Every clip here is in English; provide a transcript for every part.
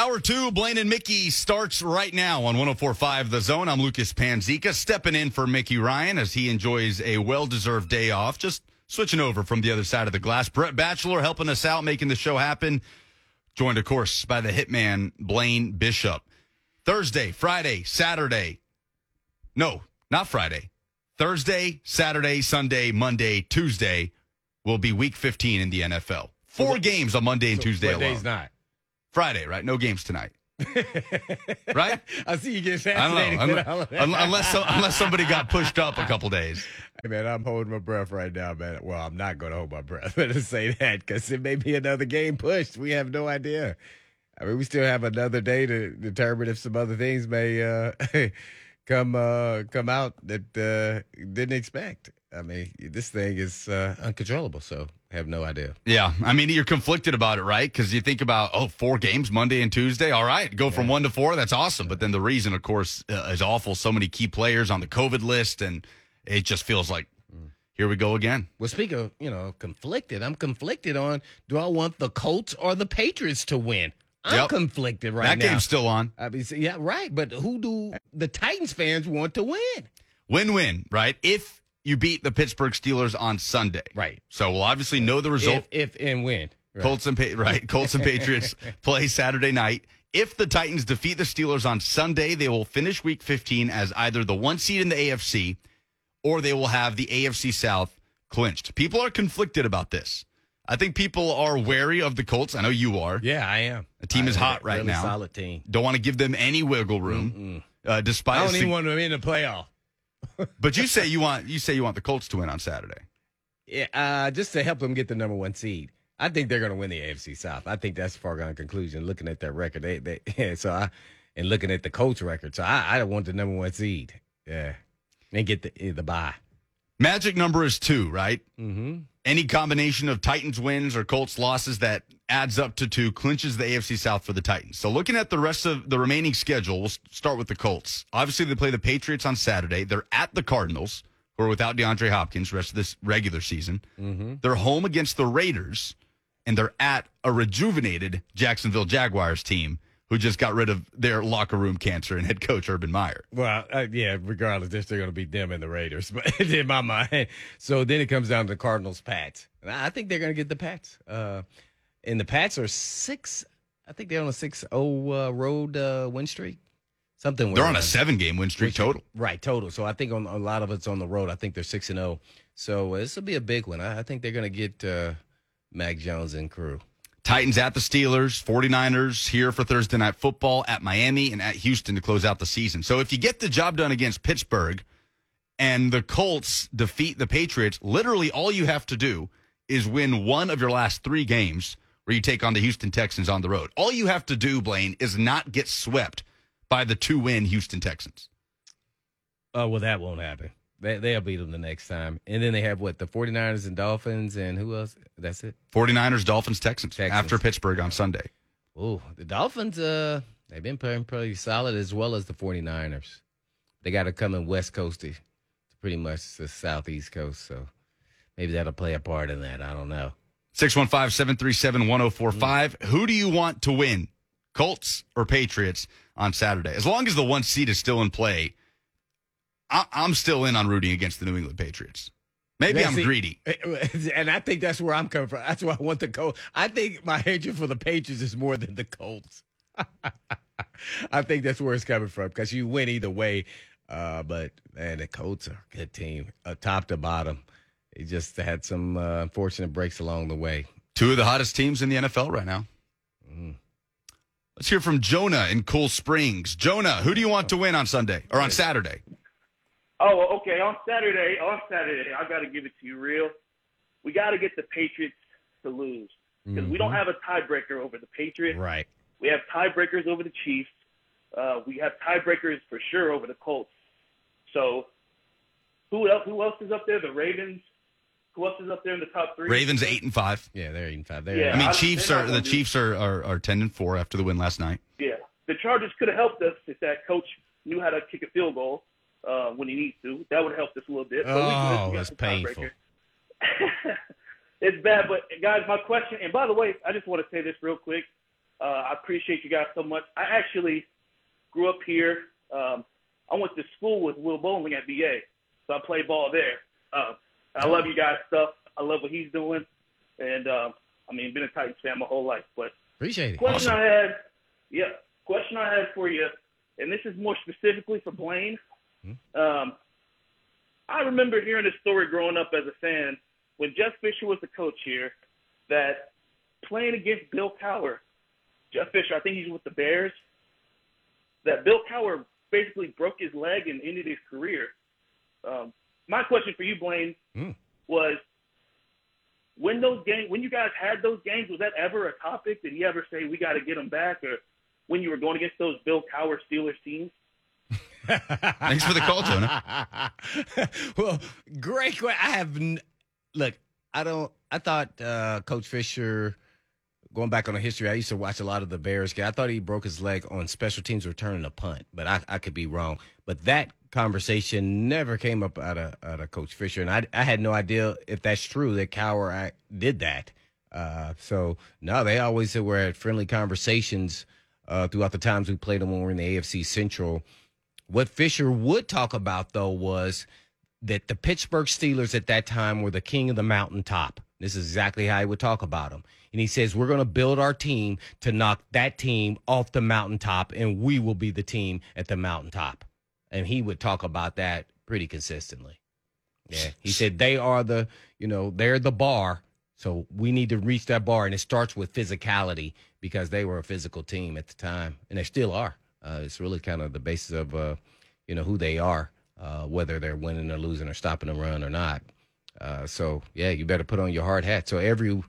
Hour two, Blaine and Mickey starts right now on 1045 The Zone. I'm Lucas Panzica, stepping in for Mickey Ryan as he enjoys a well deserved day off. Just switching over from the other side of the glass. Brett Batchelor helping us out, making the show happen. Joined, of course, by the hitman, Blaine Bishop. Thursday, Friday, Saturday. No, not Friday. Thursday, Saturday, Sunday, Monday, Tuesday will be week 15 in the NFL. Four games on Monday and So Tuesday what alone. not? Friday, right? No games tonight. right? I see you get I fascinated. don't know. Unless, unless, so- unless somebody got pushed up a couple days. Hey, man, I'm holding my breath right now, man. Well, I'm not going to hold my breath. Better say that because it may be another game pushed. We have no idea. I mean, we still have another day to determine if some other things may uh, come uh, come out that uh, didn't expect. I mean, this thing is uh, uncontrollable, so I have no idea. Yeah. I mean, you're conflicted about it, right? Because you think about, oh, four games, Monday and Tuesday. All right. Go from one to four. That's awesome. But then the reason, of course, uh, is awful. So many key players on the COVID list. And it just feels like, here we go again. Well, speaking of, you know, conflicted, I'm conflicted on do I want the Colts or the Patriots to win? I'm Yep. conflicted right that now. game's still on. I mean, yeah, right. But who do the Titans fans want to win? Win win, right? If you beat the Pittsburgh Steelers on Sunday. Right. So we'll obviously know the result. If, if and when. Right. Colts and Pa- right, Colts and Patriots play Saturday night. If the Titans defeat the Steelers on Sunday, they will finish Week 15 as either the one seed in the AFC, or they will have the AFC South clinched. People are conflicted about this. I think people are wary of the Colts. I know you are. Yeah, I am. The team is hot right really now. Solid team. Don't want to give them any wiggle room, uh, despite. I don't sig- even want them in the playoff. But you say you want you say you want the Colts to win on Saturday. Yeah, uh, just to help them get the number one seed. I think they're going to win the AFC South. I think that's a foregone conclusion. Looking at their record, they, they yeah, so I and looking at the coach record, so I, I want the number one seed. Yeah, and get the the bye. Magic number is two, right? Mm-hmm. Any combination of Titans wins or Colts losses that adds up to two clinches the AFC South for the Titans. So looking at the rest of the remaining schedule, we'll start with the Colts. Obviously, they play the Patriots on Saturday. They're at the Cardinals, who are without DeAndre Hopkins rest of this regular season. Mm-hmm. They're home against the Raiders, and they're at a rejuvenated Jacksonville Jaguars team who just got rid of their locker room cancer and head coach Urban Meyer. Well, uh, yeah, regardless, they're still going to beat them and the Raiders, but in my mind. So then it comes down to the Cardinals, Pats. And I think they're going to get the Pats. Uh, and the Pats are six. I think they're on a six-zero uh, road uh, win streak. Something. They're on a seven game win streak total. Right, total. So I think on a lot of it's on the road. I think they're six and zero. So uh, this will be a big one. I, I think they're going to get uh, Mac Jones and crew. Titans at the Steelers, 49ers here for Thursday night football at Miami and at Houston to close out the season. So if you get the job done against Pittsburgh and the Colts defeat the Patriots, literally all you have to do is win one of your last three games where you take on the Houston Texans on the road. All you have to do, Blaine, is not get swept by the two win Houston Texans. Oh, well, that won't happen. They, they'll beat them the next time. And then they have what? The 49ers and Dolphins and who else? That's it. 49ers, Dolphins, Texans, Texans. after Pittsburgh on Sunday. Oh, the Dolphins, uh, they've been playing pretty solid as well as the 49ers. They got to come in West Coast to, to pretty much the Southeast Coast. So maybe that'll play a part in that. I don't know. 615 737 1045. Who do you want to win, Colts or Patriots on Saturday? As long as the one seed is still in play, I- I'm still in on rooting against the New England Patriots. Maybe Yeah, I'm see- greedy. And I think that's where I'm coming from. That's why I want the Colts. I think my hatred for the Patriots is more than the Colts. I think that's where it's coming from because you win either way. Uh, but man, the Colts are a good team, uh, top to bottom. They just had some uh, unfortunate breaks along the way. Two of the hottest teams in the NFL right now. Mm. Let's hear from Jonah in Cool Springs. Jonah, who do you want to win on Sunday or on Saturday? Oh, okay. On Saturday, on Saturday, I got to give it to you real. We got to get the Patriots to lose because we don't have a tiebreaker over the Patriots. Right. We have tiebreakers over the Chiefs. Uh, we have tiebreakers for sure over the Colts. So, who else? Who else is up there? The Ravens. Who else is up there in the top three? Ravens eight and five. Yeah, they're even five. They're, Yeah. I mean, I- Chiefs they're the Chiefs are, are are ten and four after the win last night. Yeah, the Chargers could have helped us if that coach knew how to kick a field goal uh, when he needs to. That would help us a little bit. But Oh, that's painful. it's bad, but guys, my question. And by the way, I just want to say this real quick. Uh, I appreciate you guys so much. I actually grew up here. Um, I went to school with Will Bowling at VA, so I played ball there. Uh, I love you guys' stuff. I love what he's doing, and uh, I mean, been a Titans fan my whole life. But Appreciate it. question Awesome. I had, yeah, question I had for you, and this is more specifically for Blaine. Um, I remember hearing a story growing up as a fan when Jeff Fisher was the coach here, that playing against Bill Cowher, Jeff Fisher, I think he's with the Bears, that Bill Cowher basically broke his leg and ended his career. Um, my question for you, Blaine, Hmm. was when those games, when you guys had those games, was that ever a topic? Did he ever say we got to get them back, or when you were going against those Bill Cowher Steelers teams? Thanks for the call, Jonah. well, great. que- I have look. I don't. I thought uh, Coach Fisher. Going back on the history, I used to watch a lot of the Bears. I thought he broke his leg on special teams returning a punt, but I, I could be wrong. But that conversation never came up out of out of Coach Fisher, and I I had no idea if that's true that Cowher I, did that. Uh, so no, they always were at friendly conversations uh, throughout the times we played them when we were in the AFC Central. What Fisher would talk about though was that the Pittsburgh Steelers at that time were the king of the mountaintop. This is exactly how he would talk about them. And he says, We're going to build our team to knock that team off the mountaintop, and we will be the team at the mountaintop. And he would talk about that pretty consistently. Yeah. He said, They are the, you know, they're the bar. So we need to reach that bar. And it starts with physicality because they were a physical team at the time, and they still are. Uh, it's really kind of the basis of, uh, you know, who they are, uh, whether they're winning or losing or stopping the run or not. Uh, so yeah, you better put on your hard hat. So every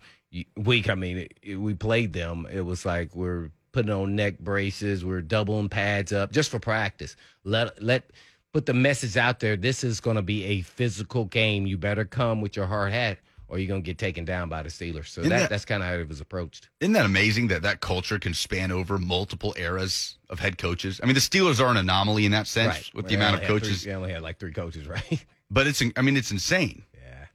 week, I mean, it, it- we played them. It was like we're putting on neck braces, we're doubling pads up just for practice. Let let put the message out there. This is going to be a physical game. You better come with your hard hat, or you're going to get taken down by the Steelers. So that, that- that's kind of how it was approached. Isn't that amazing that that culture can span over multiple eras of head coaches? I mean, the Steelers are an anomaly in that sense with the amount of coaches, Three, we only had like three coaches, right? but it's I mean it's insane. yeah.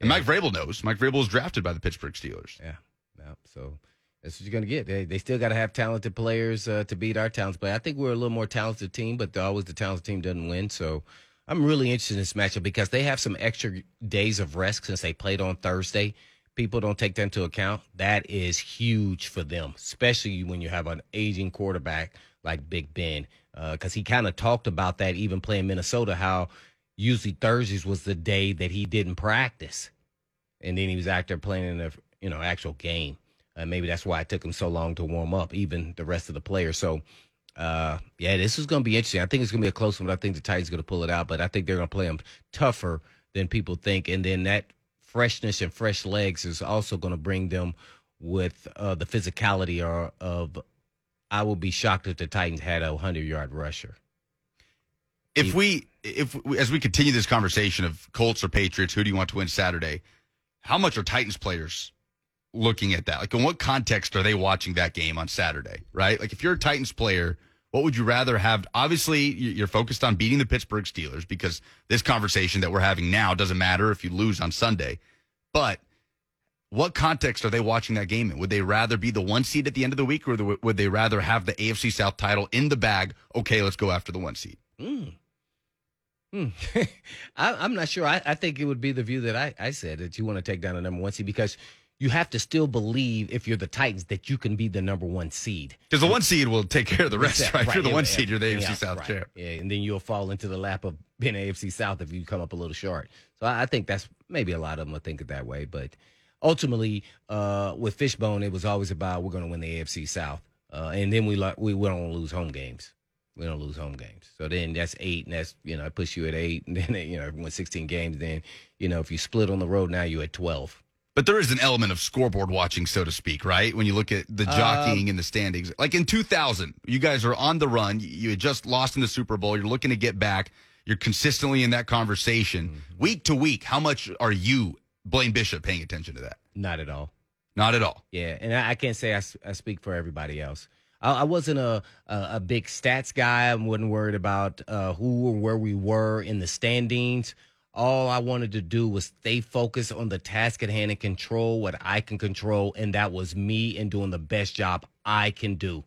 And Mike Vrabel knows. Mike Vrabel was drafted by the Pittsburgh Steelers. Yeah, yeah. So that's what you're gonna get. They they still got to have talented players uh, to beat our talents. But I think we're a little more talented team. But always the talented team doesn't win. So I'm really interested in this matchup because they have some extra days of rest since they played on Thursday. People don't take that into account. That is huge for them, especially when you have an aging quarterback like Big Ben, because he kind of talked about that even playing Minnesota. How usually Thursdays was the day that he didn't practice and then he was out there playing in the you know actual game. Uh, maybe that's why it took him so long to warm up, even the rest of the players. So, uh, yeah, this is going to be interesting. I think it's going to be a close one. I think the Titans are going to pull it out, but I think they're going to play them tougher than people think. And then that freshness and fresh legs is also going to bring them with uh, the physicality or, of. I would be shocked if the Titans had a hundred yard rusher. If we, if we, as we continue this conversation of Colts or Patriots, who do you want to win Saturday? How much are Titans players looking at that? Like, in what context are they watching that game on Saturday? Right? Like, if you're a Titans player, what would you rather have? Obviously, you- you're focused on beating the Pittsburgh Steelers because this conversation that we're having now doesn't matter if you lose on Sunday. But what context are they watching that game in? Would they rather be the one seed at the end of the week, or would they rather have the AFC South title in the bag? Okay, let's go after the one seed. Mm. Hmm. I, I'm not sure. I, I think it would be the view that I, I said that you want to take down the number one seed because you have to still believe if you're the Titans that you can be the number one seed. Because the one seed will take care of the rest, Exactly. right? If you're the one seed, you're the AFC yeah, South right. champ. Yeah, and then you'll fall into the lap of being AFC South if you come up a little short. So I, I think that's maybe a lot of them will think it that way. But ultimately, uh, with Fishbone, it was always about we're going to win the AFC South, uh, and then we like we, we don't lose home games. We don't lose home games. So then that's eight, and that's you know it puts you at eight, and then you know win sixteen games, then you know if you split on the road, now you're at twelve. But there is an element of scoreboard watching, so to speak, right? When you look at the jockeying Um, in the standings. Like in 2000, you guys are on the run. You had just lost in the Super Bowl. You're looking to get back. You're consistently in that conversation. Mm-hmm. Week to week, how much are you, Blaine Bishop, paying attention to that? Not at all. Not at all. Yeah, and I, I can't say I speak for everybody else. I, I wasn't a, a a big stats guy. I wasn't worried about uh, who or where we were in the standings. All I wanted to do was stay focused on the task at hand and control what I can control, and that was me and doing the best job I can do.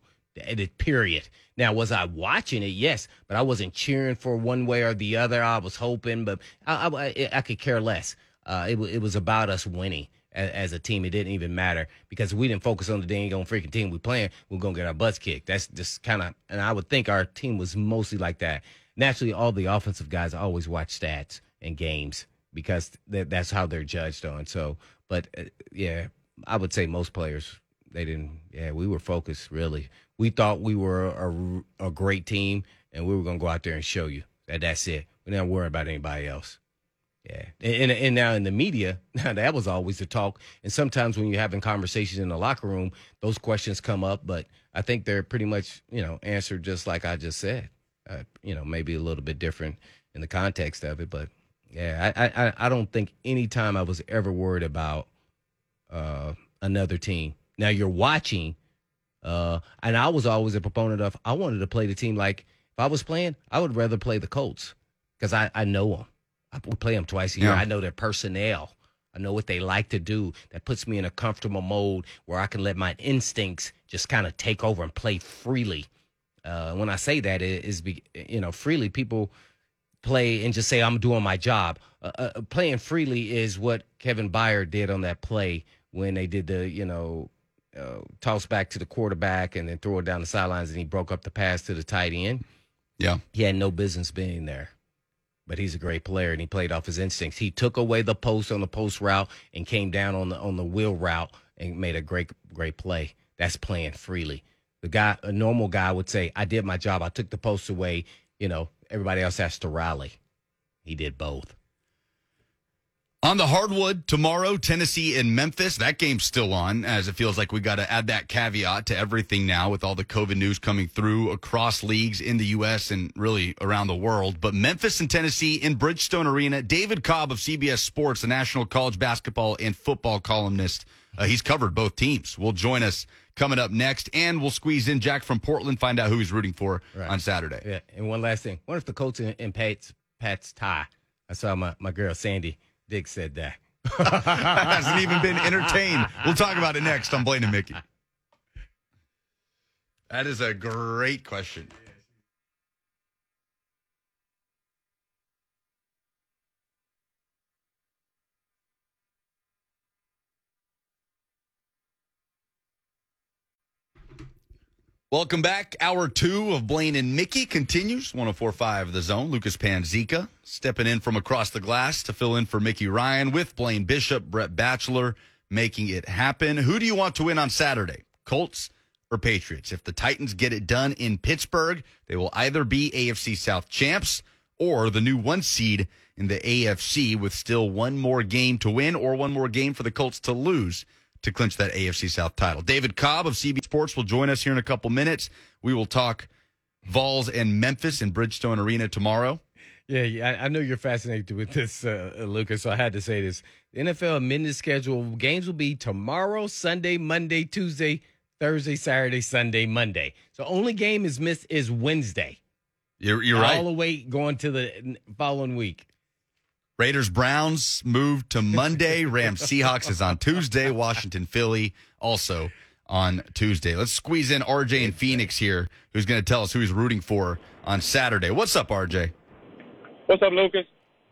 Period. Now, was I watching it? Yes, but I wasn't cheering for one way or the other. I was hoping, but I, I, I could care less. Uh, it, it was about us winning as, a team. It didn't even matter because we didn't focus on the dang on freaking team we playing. We're gonna get our butts kicked. That's just kind of, and I would think our team was mostly like that. Naturally, all the offensive guys always watch stats and games because that's how they're judged on. So, but uh, yeah, I would say most players they didn't. Yeah, we were focused really. We thought we were a, a great team and we were gonna go out there and show you that that's it. We didn't worry about anybody else. Yeah, and, and now in the media, that was always the talk. And sometimes when you're having conversations in the locker room, those questions come up. But I think they're pretty much, you know, answered just like I just said. Uh, you know, maybe a little bit different in the context of it, but yeah, I I, I don't think any time I was ever worried about uh, another team. Now you're watching, uh, and I was always a proponent of I wanted to play the team like if I was playing, I would rather play the Colts because I I know them. I play them twice a year. Yeah. I know their personnel. I know what they like to do. That puts me in a comfortable mode where I can let my instincts just kind of take over and play freely. Uh, when I say that, it is you know freely. People play and just say I'm doing my job. Uh, uh, playing freely is what Kevin Byard did on that play when they did the you know uh, toss back to the quarterback and then throw it down the sidelines and he broke up the pass to the tight end. Yeah, he had no business being there but he's a great player and he played off his instincts. He took away the post on the post route and came down on the on the wheel route and made a great great play. That's playing freely. The guy, a normal guy, would say, "I did my job. I took the post away. You know, everybody else has to rally." He did both. On the hardwood tomorrow, Tennessee and Memphis. That game's still on, as it feels like we got to add that caveat to everything now with all the COVID news coming through across leagues in the U.S. and really around the world. But Memphis and Tennessee in Bridgestone Arena. David Cobb of CBS Sports, the national college basketball and football columnist, uh, he's covered both teams. Will join us coming up next, and we'll squeeze in Jack from Portland, find out who he's rooting for right. on Saturday. Yeah, and one last thing. What if the Colts and Pat's Pat's tie? I saw my my girl Sandy Dick said that. Hasn't even been entertained. We'll talk about it next on Blaine and Mickey. That is a great question. Welcome back. Hour two of Blaine and Mickey continues. 1045 The Zone. Lucas Panzica stepping in from across the glass to fill in for Mickey Ryan with Blaine Bishop, Brett Batchelor making it happen. Who do you want to win on Saturday? Colts or Patriots? If the Titans get it done in Pittsburgh, they will either be AFC South champs or the new one seed in the AFC with still one more game to win or one more game for the Colts to lose to clinch that AFC South title. David Cobb of CBS Sports will join us here in a couple minutes. We will talk Vols and Memphis in Bridgestone Arena tomorrow. Yeah, yeah I know you're fascinated with this, uh, Lucas. So I had to say this. The NFL amended schedule games will be tomorrow, Sunday, Monday, Tuesday, Thursday, Saturday, Sunday, Monday. So only game is missed is Wednesday. You're, you're right. All the way going to the following week. Raiders Browns moved to Monday. Rams Seahawks is on Tuesday. Washington Philly also on Tuesday. Let's squeeze in RJ in Phoenix here, who's going to tell us who he's rooting for on Saturday. What's up, RJ? What's up, Lucas?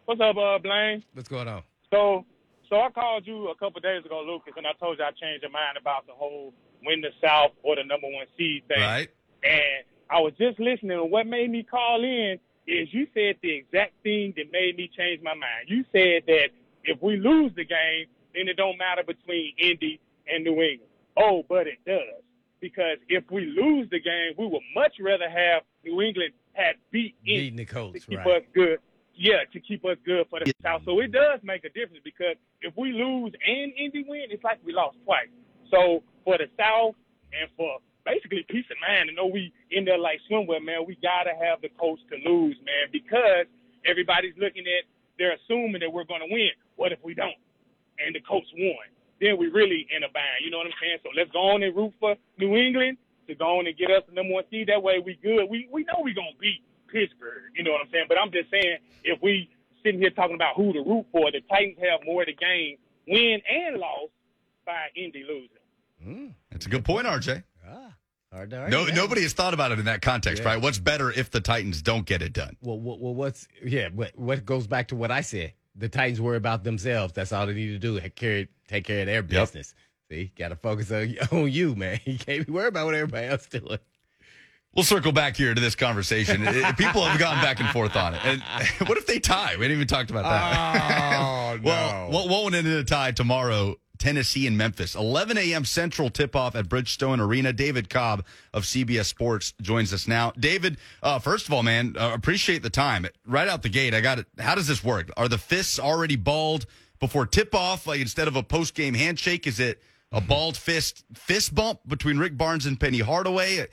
What's up, uh, Blaine? What's going on? So, so I called you a couple days ago, Lucas, and I told you I changed your mind about the whole win the South or the number one seed thing. Right. And I was just listening, and what made me call in is you said the exact thing that made me change my mind. You said that if we lose the game, then it don't matter between Indy and New England. Oh, but it does. Because if we lose the game, we would much rather have New England had beat Indy the Colts, to keep right. us good. Yeah, to keep us good for the South. So it does make a difference because if we lose and Indy win, it's like we lost twice. So for the South and for basically peace of mind to know we in there like swimwear, man. We gotta have the Colts to lose, man, because everybody's looking at they're assuming that we're gonna win. What if we don't? And the Colts won. Then we really in a bind. You know what I'm saying? So let's go on and root for New England to go on and get us the number one seed. That way we good. We we know we're gonna beat Pittsburgh. You know what I'm saying? But I'm just saying if we sitting here talking about who to root for, the Titans have more to gain, win and loss by Indy losing. Mm, that's a good point, RJ. Ah. Hard to No, that. nobody has thought about it in that context, Yeah. right? What's better if the Titans don't get it done? Well, well, well what's yeah? What what goes back to what I said? The Titans worry about themselves. That's all they need to do. Take care, take care of their business. See, got to focus on, on you, man. You can't be worried about what everybody else is doing. We'll circle back here to this conversation. People have gone back and forth on it. And what if they tie? We haven't even talked about that. Oh no! Well, what won't end in a tie tomorrow? Tennessee and Memphis. 11 a.m. Central tip off at Bridgestone Arena. David Cobb of CBS Sports joins us now. David, uh, first of all, man, uh, appreciate the time. Right out the gate, I got it. How does this work? Are the fists already balled before tip off? Like instead of a post game handshake, is it a balled fist fist bump between Rick Barnes and Penny Hardaway?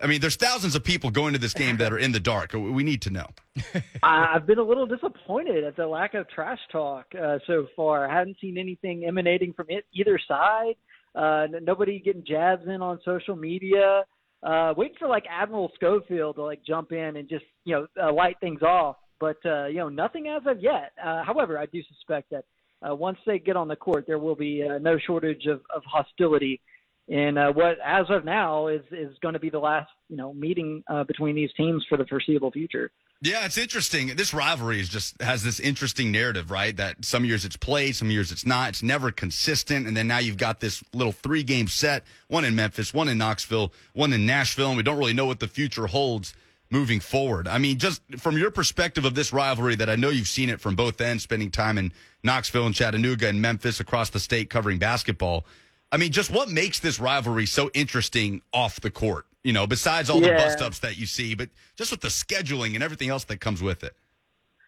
I mean, there's thousands of people going to this game that are in the dark. We need to know. I've been a little disappointed at the lack of trash talk uh, so far. I haven't seen anything emanating from it, either side. Uh, nobody getting jabs in on social media. Uh, waiting for like Admiral Schofield to like jump in and just you know uh, light things off. But uh, you know nothing as of yet. Uh, however, I do suspect that uh, once they get on the court, there will be uh, no shortage of, of hostility in uh, what, as of now, is is going to be the last you know meeting uh, between these teams for the foreseeable future. Yeah, it's interesting. This rivalry is just has this interesting narrative, right? That some years it's played, some years it's not. It's never consistent. And then now you've got this little three game set, one in Memphis, one in Knoxville, one in Nashville, and we don't really know what the future holds moving forward. I mean, just from your perspective of this rivalry that I know you've seen it from both ends, spending time in Knoxville and Chattanooga and Memphis across the state covering basketball. I mean, just what makes this rivalry so interesting off the court? You know, besides all the bust ups that you see, but just with the scheduling and everything else that comes with it.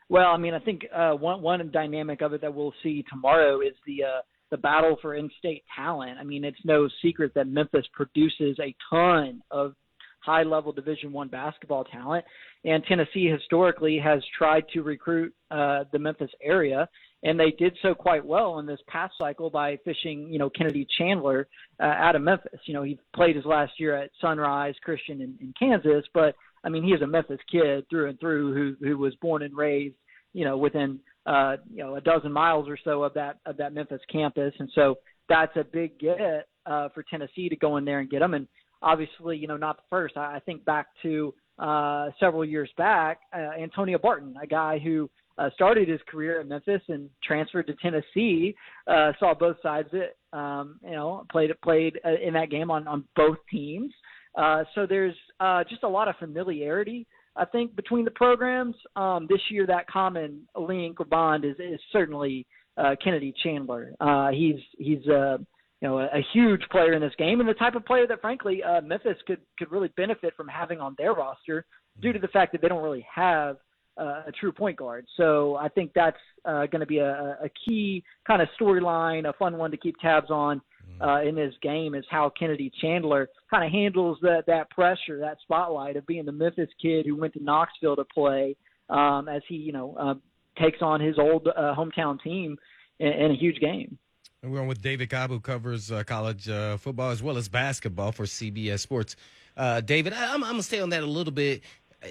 Well, I mean, I think uh, one one dynamic of it that we'll see tomorrow is the uh, the battle for in-state talent. I mean, it's no secret that Memphis produces a ton of high-level Division One basketball talent, and Tennessee historically has tried to recruit uh, the Memphis area, and they did so quite well in this past cycle by fishing, you know, Kennedy Chandler uh, out of Memphis. You know, he played his last year at Sunrise Christian in, in Kansas, but I mean, he is a Memphis kid through and through who who was born and raised, you know, within uh, you know a dozen miles or so of that of that Memphis campus, and so that's a big get uh, for Tennessee to go in there and get him. And obviously, you know, not the first. I, I think back to uh, several years back, uh, Antonio Barton, a guy who uh, started his career at Memphis and transferred to Tennessee, uh, saw both sides of it. Um, you know, played played uh, in that game on on both teams. Uh, so there's uh, just a lot of familiarity, I think, between the programs. Um, this year, that common link or bond is, is certainly uh, Kennedy Chandler. Uh, he's he's uh, you know a, a huge player in this game, and the type of player that, frankly, uh, Memphis could could really benefit from having on their roster due to the fact that they don't really have uh, a true point guard. So I think that's uh, going to be a, a key kind of storyline, a fun one to keep tabs on uh, in this game is how Kennedy Chandler kind of handles that that pressure, that spotlight of being the Memphis kid who went to Knoxville to play, um, as he you know uh, takes on his old uh, hometown team in, in a huge game. And we're on with David Cobb, who covers uh, college uh, football as well as basketball for CBS Sports. Uh, David, I, I'm, I'm gonna stay on that a little bit.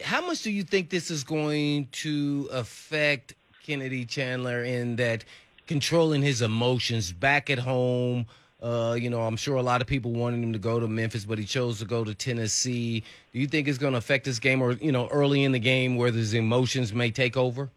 How much do you think this is going to affect Kennedy Chandler in that controlling his emotions back at home? Uh, you know, I'm sure a lot of people wanted him to go to Memphis, but he chose to go to Tennessee. Do you think it's going to affect this game, or you know, early in the game where his emotions may take over?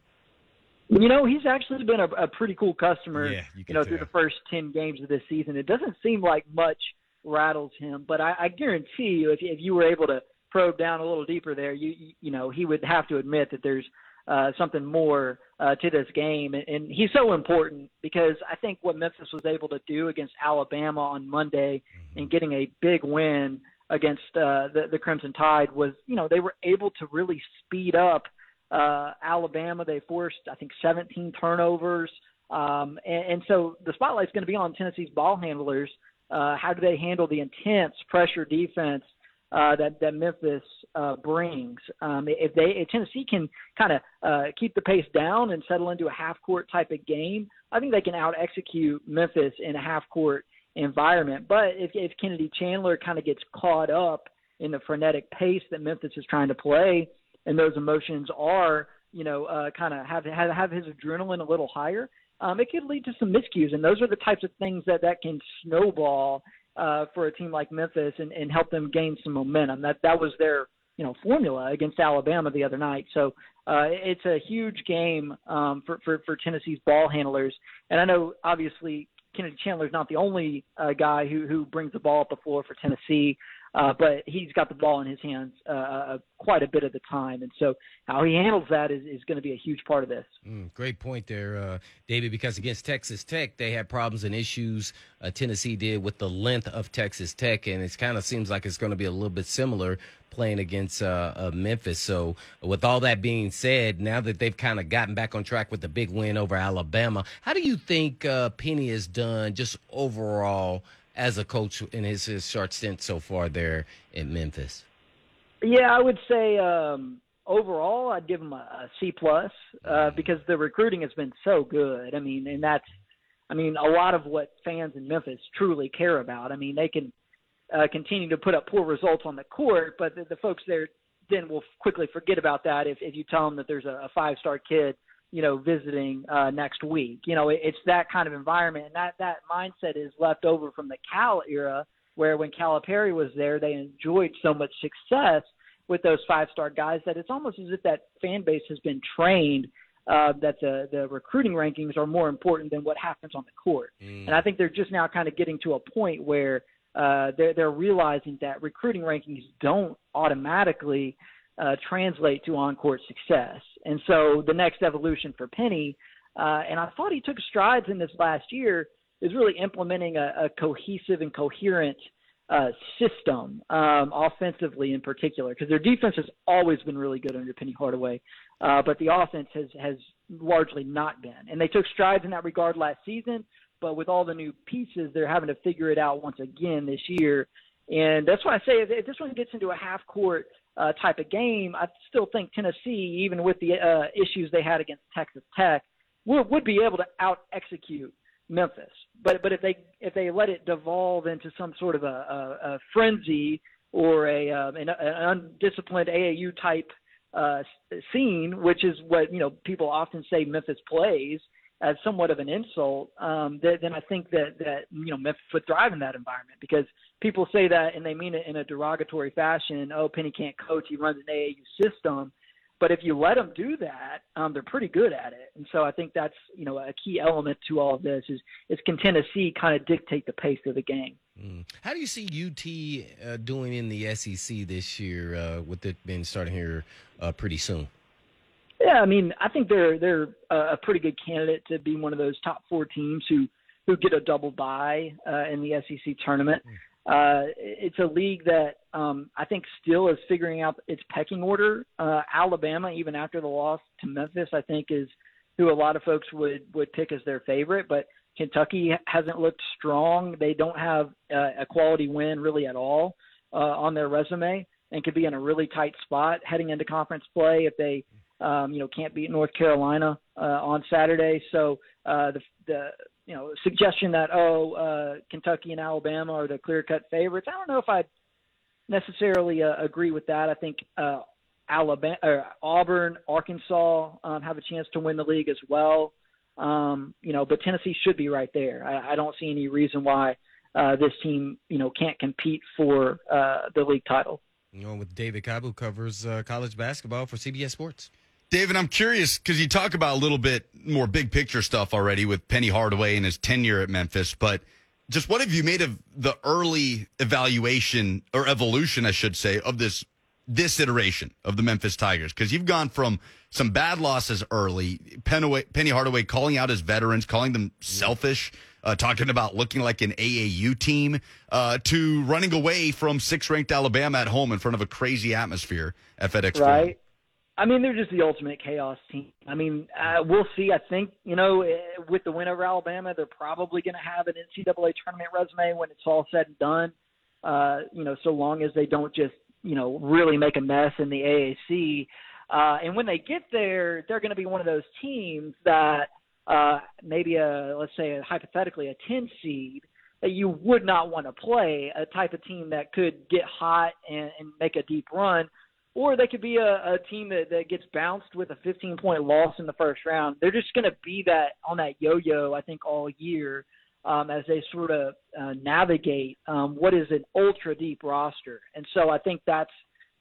You know, he's actually been a, a pretty cool customer. Yeah, you can know, through the first ten games of this season, it doesn't seem like much rattles him. But I, I guarantee you, if if you were able to probe down a little deeper there, you you, you know, he would have to admit that there's uh, something more uh, to this game, and, and he's so important because I think what Memphis was able to do against Alabama on Monday and getting a big win against uh, the, the Crimson Tide was, you know, they were able to really speed up uh, Alabama. They forced, I think, 17 turnovers. Um, and, and so the spotlight's going to be on Tennessee's ball handlers. Uh, how do they handle the intense pressure defense uh, that that Memphis uh, brings? Um, if they if Tennessee can kind of uh, keep the pace down and settle into a half court type of game, I think they can out execute Memphis in a half court environment. But if, if Kennedy Chandler kind of gets caught up in the frenetic pace that Memphis is trying to play, and those emotions are, you know, uh, kind of have, have have his adrenaline a little higher, um, it could lead to some miscues, and those are the types of things that that can snowball uh, for a team like Memphis and, and help them gain some momentum. That that was their you know formula against Alabama the other night. So uh, it's a huge game um, for, for for Tennessee's ball handlers. And I know obviously Kennedy Chandler's not the only uh, guy who who brings the ball up the floor for Tennessee. Uh, but he's got the ball in his hands uh, uh, quite a bit of the time, and so how he handles that is, is going to be a huge part of this. Mm, great point there, uh, David. Because against Texas Tech, they had problems and issues. Uh, Tennessee did with the length of Texas Tech, and it kind of seems like it's going to be a little bit similar playing against uh, Memphis. So, with all that being said, now that they've kind of gotten back on track with the big win over Alabama, how do you think Penny has done just overall? As a coach in his, his short stint so far there in Memphis? Yeah, I would say um, overall I'd give him a, a C plus uh, mm-hmm. because the recruiting has been so good. I mean, and that's I mean a lot of what fans in Memphis truly care about. I mean, they can uh, continue to put up poor results on the court, but the, the folks there then will quickly forget about that if if you tell them that there's a, a five star kid you know, visiting uh, next week. You know, it, it's that kind of environment, and that that mindset is left over from the Cal era, where when Calipari was there, they enjoyed so much success with those five star guys that it's almost as if that fan base has been trained uh, that the the recruiting rankings are more important than what happens on the court. Mm. And I think they're just now kind of getting to a point where uh, they're they're realizing that recruiting rankings don't automatically uh, translate to on court success. And so the next evolution for Penny, uh, and I thought he took strides in this last year, is really implementing a, a cohesive and coherent uh, system um, offensively in particular, because their defense has always been really good under Penny Hardaway, uh, but the offense has has largely not been. And they took strides in that regard last season, but with all the new pieces, they're having to figure it out once again this year. And that's why I say if, if this one gets into a half court uh, type of game, I still think Tennessee, even with the uh, issues they had against Texas Tech, would, would be able to out execute Memphis. But but if they if they let it devolve into some sort of a, a, a frenzy or a um, an, an undisciplined AAU type uh, scene, which is what you know people often say Memphis plays as somewhat of an insult, um, then, I think that that you know Memphis would thrive in that environment because people say that and they mean it in a derogatory fashion. Oh, Penny can't coach; he runs an AAU system. But if you let them do that, um, they're pretty good at it. And so I think that's you know a key element to all of this is is can Tennessee kind of dictate the pace of the game. Mm. How do you see UT uh, doing in the SEC this year uh, with it being starting here uh, pretty soon? Yeah, I mean, I think they're they're a pretty good candidate to be one of those top four teams who who get a double bye uh, in the SEC tournament. Uh, it's a league that um, I think still is figuring out its pecking order. Uh, Alabama, even after the loss to Memphis, I think is who a lot of folks would would pick as their favorite. But Kentucky hasn't looked strong. They don't have uh, a quality win really at all uh, on their resume, and could be in a really tight spot heading into conference play if they um, you know, can't beat North Carolina uh, on Saturday. So uh, the the you know suggestion that oh uh, Kentucky and Alabama are the clear cut favorites. I don't know if I necessarily uh, agree with that. I think uh, Alabama, or Auburn, Arkansas um, have a chance to win the league as well. Um, you know, but Tennessee should be right there. I, I don't see any reason why uh, this team, you know, can't compete for uh, the league title. You know, with David who covers uh, college basketball for CBS Sports. David, I'm curious because you talk about a little bit more big picture stuff already with Penny Hardaway and his tenure at Memphis, but just what have you made of the early evaluation or evolution, I should say, of this this iteration of the Memphis Tigers? Because you've gone from some bad losses early, Penny Hardaway calling out his veterans, calling them selfish, uh, talking about looking like an AAU team, uh, to running away from six ranked Alabama at home in front of a crazy atmosphere at FedEx. Right. I mean, they're just the ultimate chaos team. I mean, uh, we'll see. I think you know, eh, with the win over Alabama, they're probably going to have an NCAA tournament resume when it's all said and done. Uh, you know, so long as they don't just you know really make a mess in the AAC. Uh, and when they get there, they're going to be one of those teams that uh, maybe a let's say a, hypothetically a 10 seed that you would not want to play, a type of team that could get hot and, and make a deep run or they could be a, a team that, that gets bounced with a 15 point loss in the first round. They're just going to be that on that yo yo, I think, all year. um, as they sort of uh, navigate um, what is an ultra deep roster. And so I think that's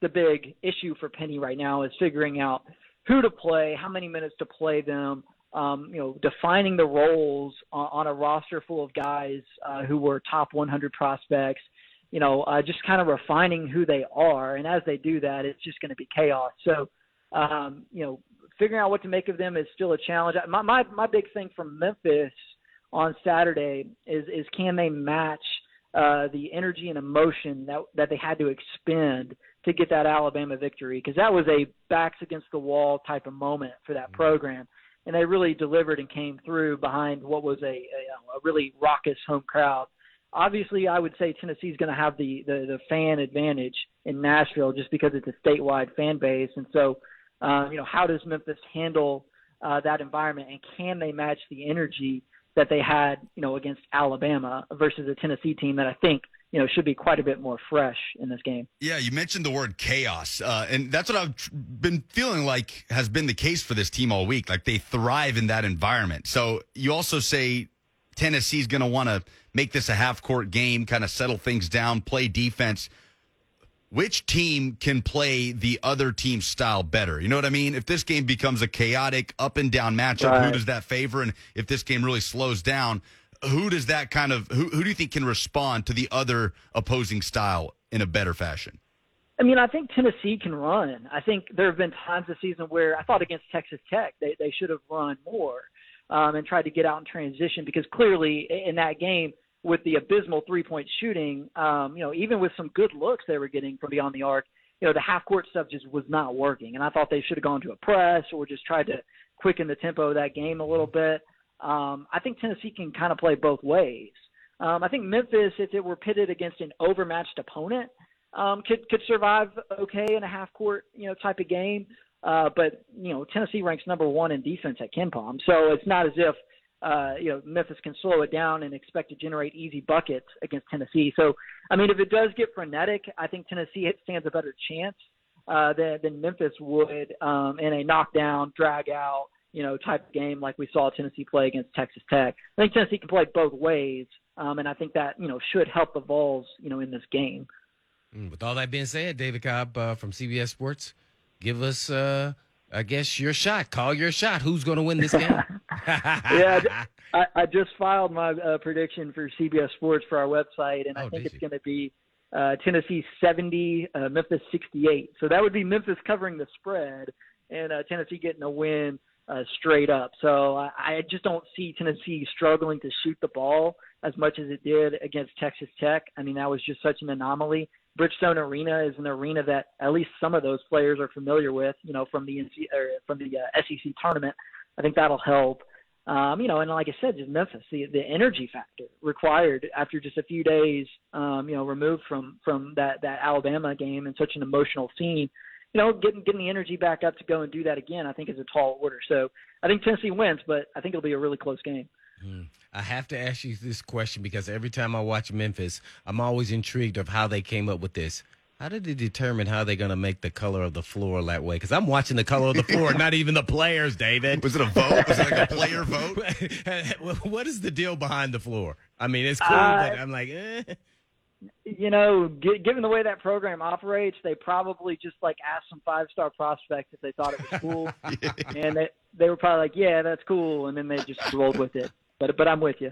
the big issue for Penny right now is figuring out who to play, how many minutes to play them, um, you know, defining the roles on, on a roster full of guys uh, who were top 100 prospects. You know, uh, just kind of refining who they are, and as they do that, it's just going to be chaos. So, um, you know, figuring out what to make of them is still a challenge. My my my big thing from Memphis on Saturday is is can they match uh, the energy and emotion that that they had to expend to get that Alabama victory because that was a backs against the wall type of moment for that program, and they really delivered and came through behind what was a a, a really raucous home crowd. Obviously, I would say Tennessee's going to have the, the the fan advantage in Nashville just because it's a statewide fan base, and so uh, you know how does Memphis handle uh, that environment, and can they match the energy that they had you know against Alabama versus a Tennessee team that I think you know should be quite a bit more fresh in this game. Yeah, you mentioned the word chaos, uh, and that's what I've been feeling like has been the case for this team all week. Like they thrive in that environment. So you also say Tennessee's going to want to make this a half court game, kind of settle things down, play defense. Which team can play the other team's style better? You know what I mean? If this game becomes a chaotic up and down matchup, who does that favor? And if this game really slows down, who does that kind of who, who do you think can respond to the other opposing style in a better fashion? I mean, I think Tennessee can run. I think there have been times this season where I thought against Texas Tech they they should have run more um, and tried to get out in transition because clearly in that game with the abysmal three point shooting, um, you know, even with some good looks they were getting from beyond the arc, you know, the half court stuff just was not working. And I thought they should have gone to a press or just tried to quicken the tempo of that game a little bit. Um, I think Tennessee can kind of play both ways. Um, I think Memphis, if it were pitted against an overmatched opponent, um, could could survive okay in a half court you know type of game. Uh, but you know Tennessee ranks number one in defense at KenPom, so it's not as if uh, you know Memphis can slow it down and expect to generate easy buckets against Tennessee. So I mean, if it does get frenetic, I think Tennessee stands a better chance uh, than than Memphis would um, in a knockdown, drag out you know type of game like we saw Tennessee play against Texas Tech. I think Tennessee can play both ways, um, and I think that you know should help the Vols you know in this game. Mm, With all that being said, David Cobb uh, from CBS Sports, give us, uh, I guess, your shot. Call your shot. Who's going to win this game? yeah, I, I just filed my uh, prediction for CBS Sports for our website, and I Oh, think it's going to be uh, Tennessee 70, uh, Memphis 68. So that would be Memphis covering the spread and uh, Tennessee getting a win uh, straight up. So I, I just don't see Tennessee struggling to shoot the ball as much as it did against Texas Tech. I mean, that was just such an anomaly. Bridgestone Arena is an arena that at least some of those players are familiar with, you know, from the NC or from the uh, SEC tournament. I think that'll help. Um, you know, and like I said, just Memphis, the the energy factor required after just a few days, um, you know, removed from from that that Alabama game and such an emotional scene. You know, getting getting the energy back up to go and do that again, I think is a tall order. So I think Tennessee wins, but I think it'll be a really close game. I have to ask you this question because every time I watch Memphis, I'm always intrigued of how they came up with this. How did they determine how they're going to make the color of the floor that way? Because I'm watching the color of the floor, not even the players, David. Was it a vote? Was it like a player vote? what is the deal behind the floor? I mean, it's cool, Uh, but I'm like, eh. you know, g- given the way that program operates, they probably just like asked some five star prospects if they thought it was cool, and they they were probably like, yeah, that's cool, and then they just rolled with it. But but I'm with you.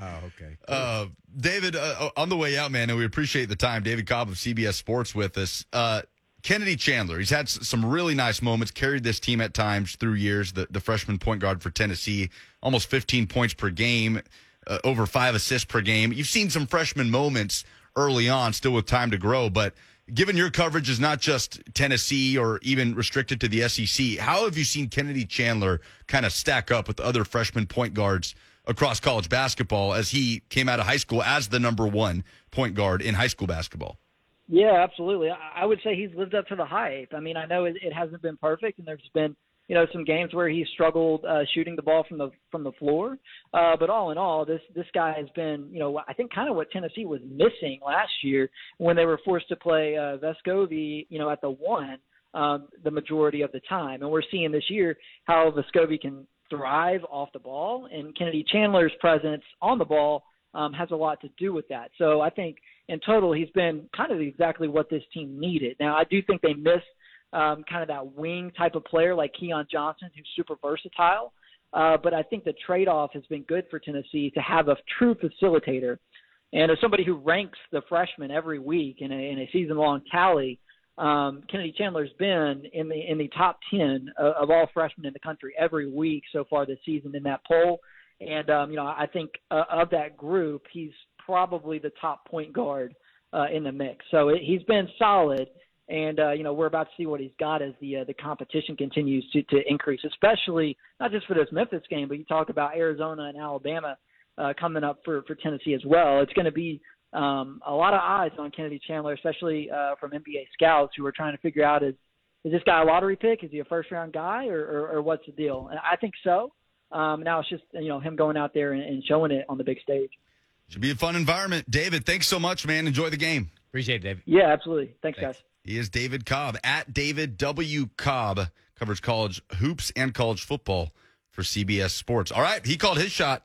Oh, okay. Uh, David, uh, on the way out, man, and we appreciate the time. David Cobb of CBS Sports with us. Uh, Kennedy Chandler, he's had some really nice moments, carried this team at times through years, the, the freshman point guard for Tennessee, almost 15 points per game, uh, over five assists per game. You've seen some freshman moments early on, still with time to grow, but given your coverage is not just Tennessee or even restricted to the SEC, how have you seen Kennedy Chandler kind of stack up with other freshman point guards across college basketball as he came out of high school as the number one point guard in high school basketball? Yeah, absolutely. I would say he's lived up to the hype. I mean, I know it, it hasn't been perfect, and there's been you know some games where he's struggled uh, shooting the ball from the from the floor. Uh, but all in all, this this guy has been you know I think kind of what Tennessee was missing last year when they were forced to play uh, Vescovi you know at the one um, the majority of the time, and we're seeing this year how Vescovi can thrive off the ball, and Kennedy Chandler's presence on the ball um, has a lot to do with that. So I think in total he's been kind of exactly what this team needed. Now I do think they miss um, kind of that wing type of player like Keon Johnson, who's super versatile. Uh, but I think the trade-off has been good for Tennessee to have a true facilitator. And as somebody who ranks the freshmen every week in a, in a season-long tally, um, Kennedy Chandler's been in the in the top ten of, of all freshmen in the country every week so far this season in that poll. And um, you know, I think uh, of that group, he's probably the top point guard uh, in the mix. So it, he's been solid, and uh, you know, we're about to see what he's got as the uh, the competition continues to to increase, especially not just for this Memphis game, but you talk about Arizona and Alabama uh, coming up for for Tennessee as well. It's going to be um, a lot of eyes on Kennedy Chandler, especially uh, from NBA scouts who are trying to figure out is is this guy a lottery pick? Is he a first round guy, or, or, or what's the deal? And I think so. Um, now it's just you know him going out there and, and showing it on the big stage. Should be a fun environment. David, thanks so much, man. Enjoy the game. Appreciate it, David. Yeah, absolutely. Thanks, Thanks. guys. He is David Cobb at David W. Cobb. Covers college hoops and college football for CBS Sports. All right, he called his shot.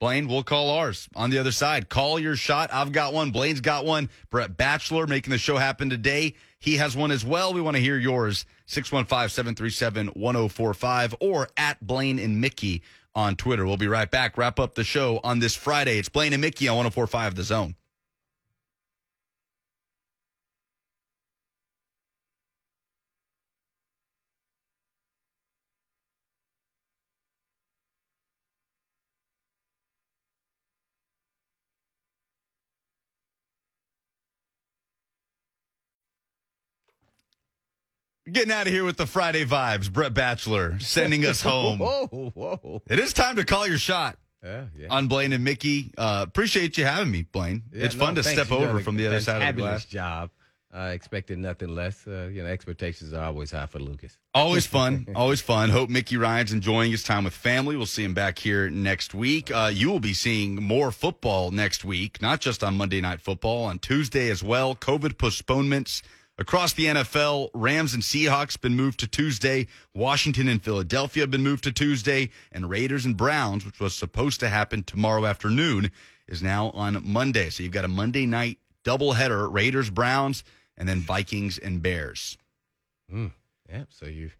Blaine, we'll call ours on the other side. Call your shot. I've got one. Blaine's got one. Brett Batchelor making the show happen today. He has one as well. We want to hear yours. 615 737 1045 or at Blaine and Mickey on Twitter. We'll be right back. Wrap up the show on this Friday. It's Blaine and Mickey on 1045 The Zone. Getting out of here with the Friday vibes. Brett Batchelor sending us home. Whoa, whoa. It is time to call your shot Yeah, yeah. on Blaine and Mickey. Uh, appreciate you having me, Blaine. Yeah, it's no, fun to thanks. step You've over from the other side of the glass. job. I expected nothing less. Uh, you know, expectations are always high for Lucas. Always fun. always fun. Hope Mickey Ryan's enjoying his time with family. We'll see him back here next week. Uh, you will be seeing more football next week, not just on Monday Night Football, on Tuesday as well. COVID postponements across the NFL. Rams and Seahawks been moved to Tuesday. Washington and Philadelphia have been moved to Tuesday. And Raiders and Browns, which was supposed to happen tomorrow afternoon, is now on Monday. So you've got a Monday night doubleheader Raiders, Browns, and then Vikings and Bears. Mm, yeah, so you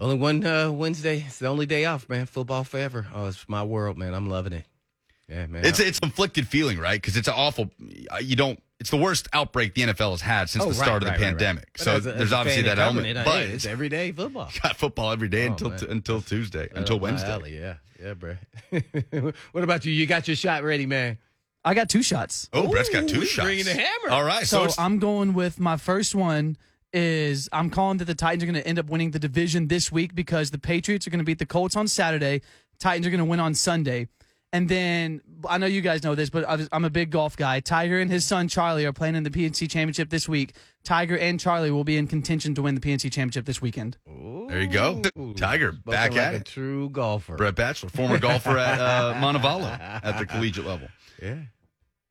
only one uh, Wednesday. It's the only day off, man. Football forever. Oh, it's my world, man. I'm loving it. Yeah, man. It's it's conflicted feeling, right? Because it's an awful. You don't. It's the worst outbreak the NFL has had since Oh, the right, start of the right, right, right. pandemic. So as a- as there's obviously that element, it, but it's everyday football. got football every day Oh, until man. until Tuesday, Uh, until Wednesday. alley, Yeah, yeah, bro. what about you? You got your shot ready, man. I got two shots. Oh, Brett's got two Ooh, shots. bringing the hammer. All right, so, So I'm going with my first one is I'm calling that the Titans are going to end up winning the division this week because the Patriots are going to beat the Colts on Saturday. Titans are going to win on Sunday. And then I know you guys know this, but I was- I'm a big golf guy. Tiger and his son Charlie are playing in the PNC Championship this week. Tiger and Charlie will be in contention to win the PNC Championship this weekend. There you go. Tiger, spoken back like at a it. true golfer. Brett Batchelor, former golfer at uh, Montevallo at the collegiate level. Yeah.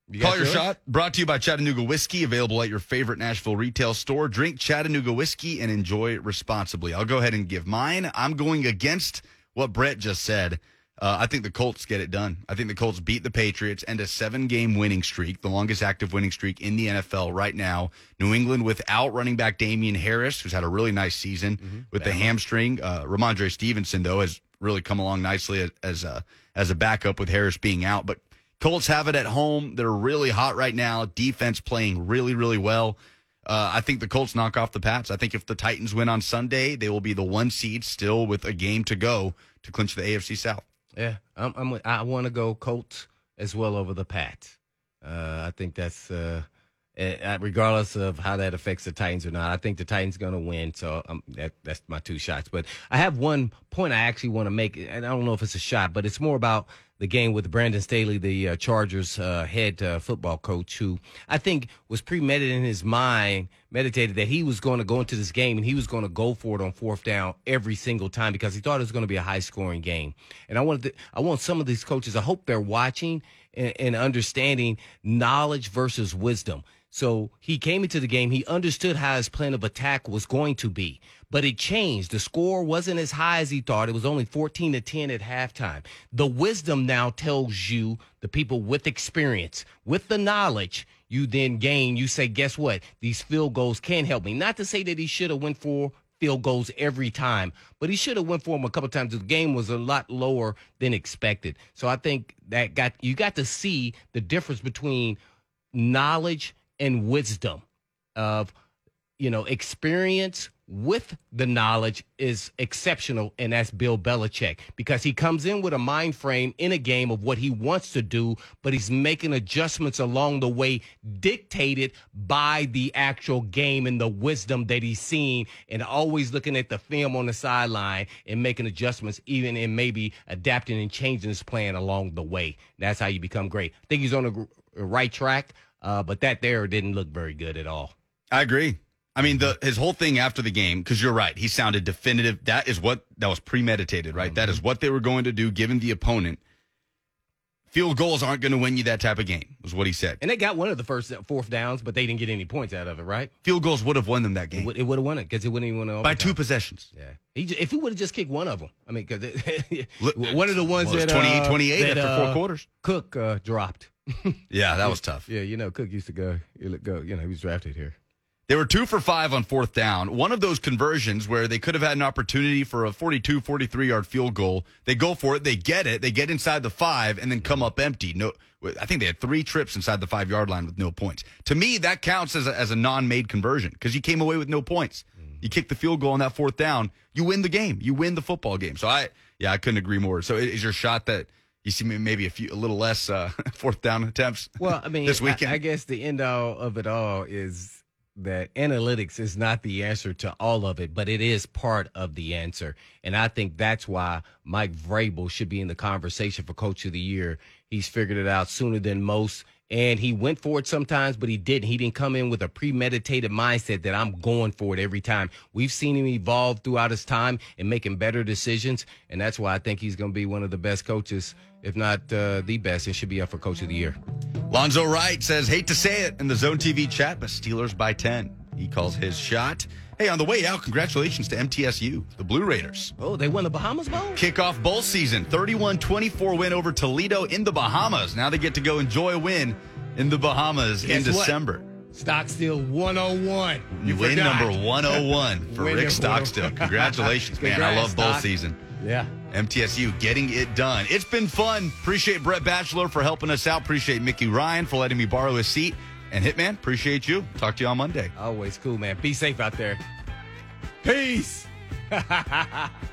You Call your shot. Brought to you by Chattanooga Whiskey, available at your favorite Nashville retail store. Drink Chattanooga Whiskey and enjoy it responsibly. I'll go ahead and give mine. I'm going against what Brett just said. Uh, I think the Colts get it done. I think the Colts beat the Patriots and a seven game winning streak, the longest active winning streak in the NFL right now. New England without running back Damien Harris, who's had a really nice season with the hamstring. Uh, Rhamondre Stevenson, though, has really come along nicely as, as, a, as a backup with Harris being out. But Colts have it at home. They're really hot right now. Defense playing really, really well. Uh, I think the Colts knock off the Pats. I think if the Titans win on Sunday, they will be the one seed still with a game to go to clinch the AFC South. Yeah, I'm, I'm, I want to go Colts as well over the Pats. Uh, I think that's uh, eh, uh, regardless of how that affects the Titans or not. I think the Titans going to win. So um, that, that's my two shots. But I have one point I actually want to make, and I don't know if it's a shot, but it's more about the game with Brandon Staley, the uh, Chargers uh, head uh, football coach, who I think was premeditated in his mind, meditated that he was going to go into this game and he was going to go for it on fourth down every single time because he thought it was going to be a high scoring game. And I wanted, to, I want some of these coaches. I hope they're watching and, and understanding knowledge versus wisdom. So he came into the game. He understood how his plan of attack was going to be. But it changed. The score wasn't as high as he thought. It was only 14 to 10 at halftime. The wisdom now tells you, the people with experience, with the knowledge, you then gain. You say, guess what? These field goals can help me. Not to say that he should have went for field goals every time, but he should have went for them a couple times. The game was a lot lower than expected. So I think that got you got to see the difference between knowledge and wisdom of you know experience with the knowledge is exceptional, and that's Bill Belichick because he comes in with a mind frame in a game of what he wants to do, but he's making adjustments along the way, dictated by the actual game and the wisdom that he's seen, and always looking at the film on the sideline and making adjustments, even and maybe adapting and changing his plan along the way. That's how you become great. I think he's on the right track, uh, but that there didn't look very good at all. I agree. I mean, the his whole thing after the game, because you're right, he sounded definitive. That is what that was premeditated, right? Mm-hmm. That is what they were going to do, given the opponent. Field goals aren't going to win you that type of game, was what he said. And they got one of the first fourth downs, but they didn't get any points out of it, right? Field goals would have won them that game. It would have won it because it wouldn't even win by two possessions. Yeah, he, if he would have just kicked one of them, I mean, because one of the ones well, that 28 28 uh, after four uh, quarters, Cook uh, dropped. yeah, that was tough. Yeah, you know, Cook used to go, go, you know, he was drafted here. They were two for five on fourth down. One of those conversions where they could have had an opportunity for a 42, 43 yard field goal. They go for it. They get it. They get inside the five and then come up empty. No, I think they had three trips inside the five yard line with no points. To me, that counts as a, as a non made conversion because you came away with no points. You kick the field goal on that fourth down. You win the game. You win the football game. So I, yeah, I couldn't agree more. So is your shot that you see maybe a few, a little less uh, fourth down attempts? Well, I mean, this weekend. I, I guess the end all of it all is that analytics is not the answer to all of it, but it is part of the answer. And I think that's why Mike Vrabel should be in the conversation for Coach of the Year. He's figured it out sooner than most. And he went for it sometimes, but he didn't. He didn't come in with a premeditated mindset that I'm going for it every time. We've seen him evolve throughout his time and making better decisions. And that's why I think he's going to be one of the best coaches, if not uh, the best, and should be up for Coach of the Year. Lonzo Wright says, hate to say it in the Zone TV chat, but Steelers by 10. He calls his shot. Hey, on the way out, congratulations to MTSU, the Blue Raiders. Oh, they won the Bahamas Bowl? Kickoff bowl season, 31 24 win over Toledo in the Bahamas. Now they get to go enjoy a win in the Bahamas Guess in December. What? Stockstill 101. You win forgot. Oh number 101 for Rick Stockstill. Congratulations, man. Congrats, I love bowl Stock. season. Yeah. MTSU getting it done. It's been fun. Appreciate Brett Batchelor for helping us out. Appreciate Mickey Ryan for letting me borrow his seat. And Hitman, appreciate you. Talk to you on Monday. Always cool, man. Be safe out there. Peace.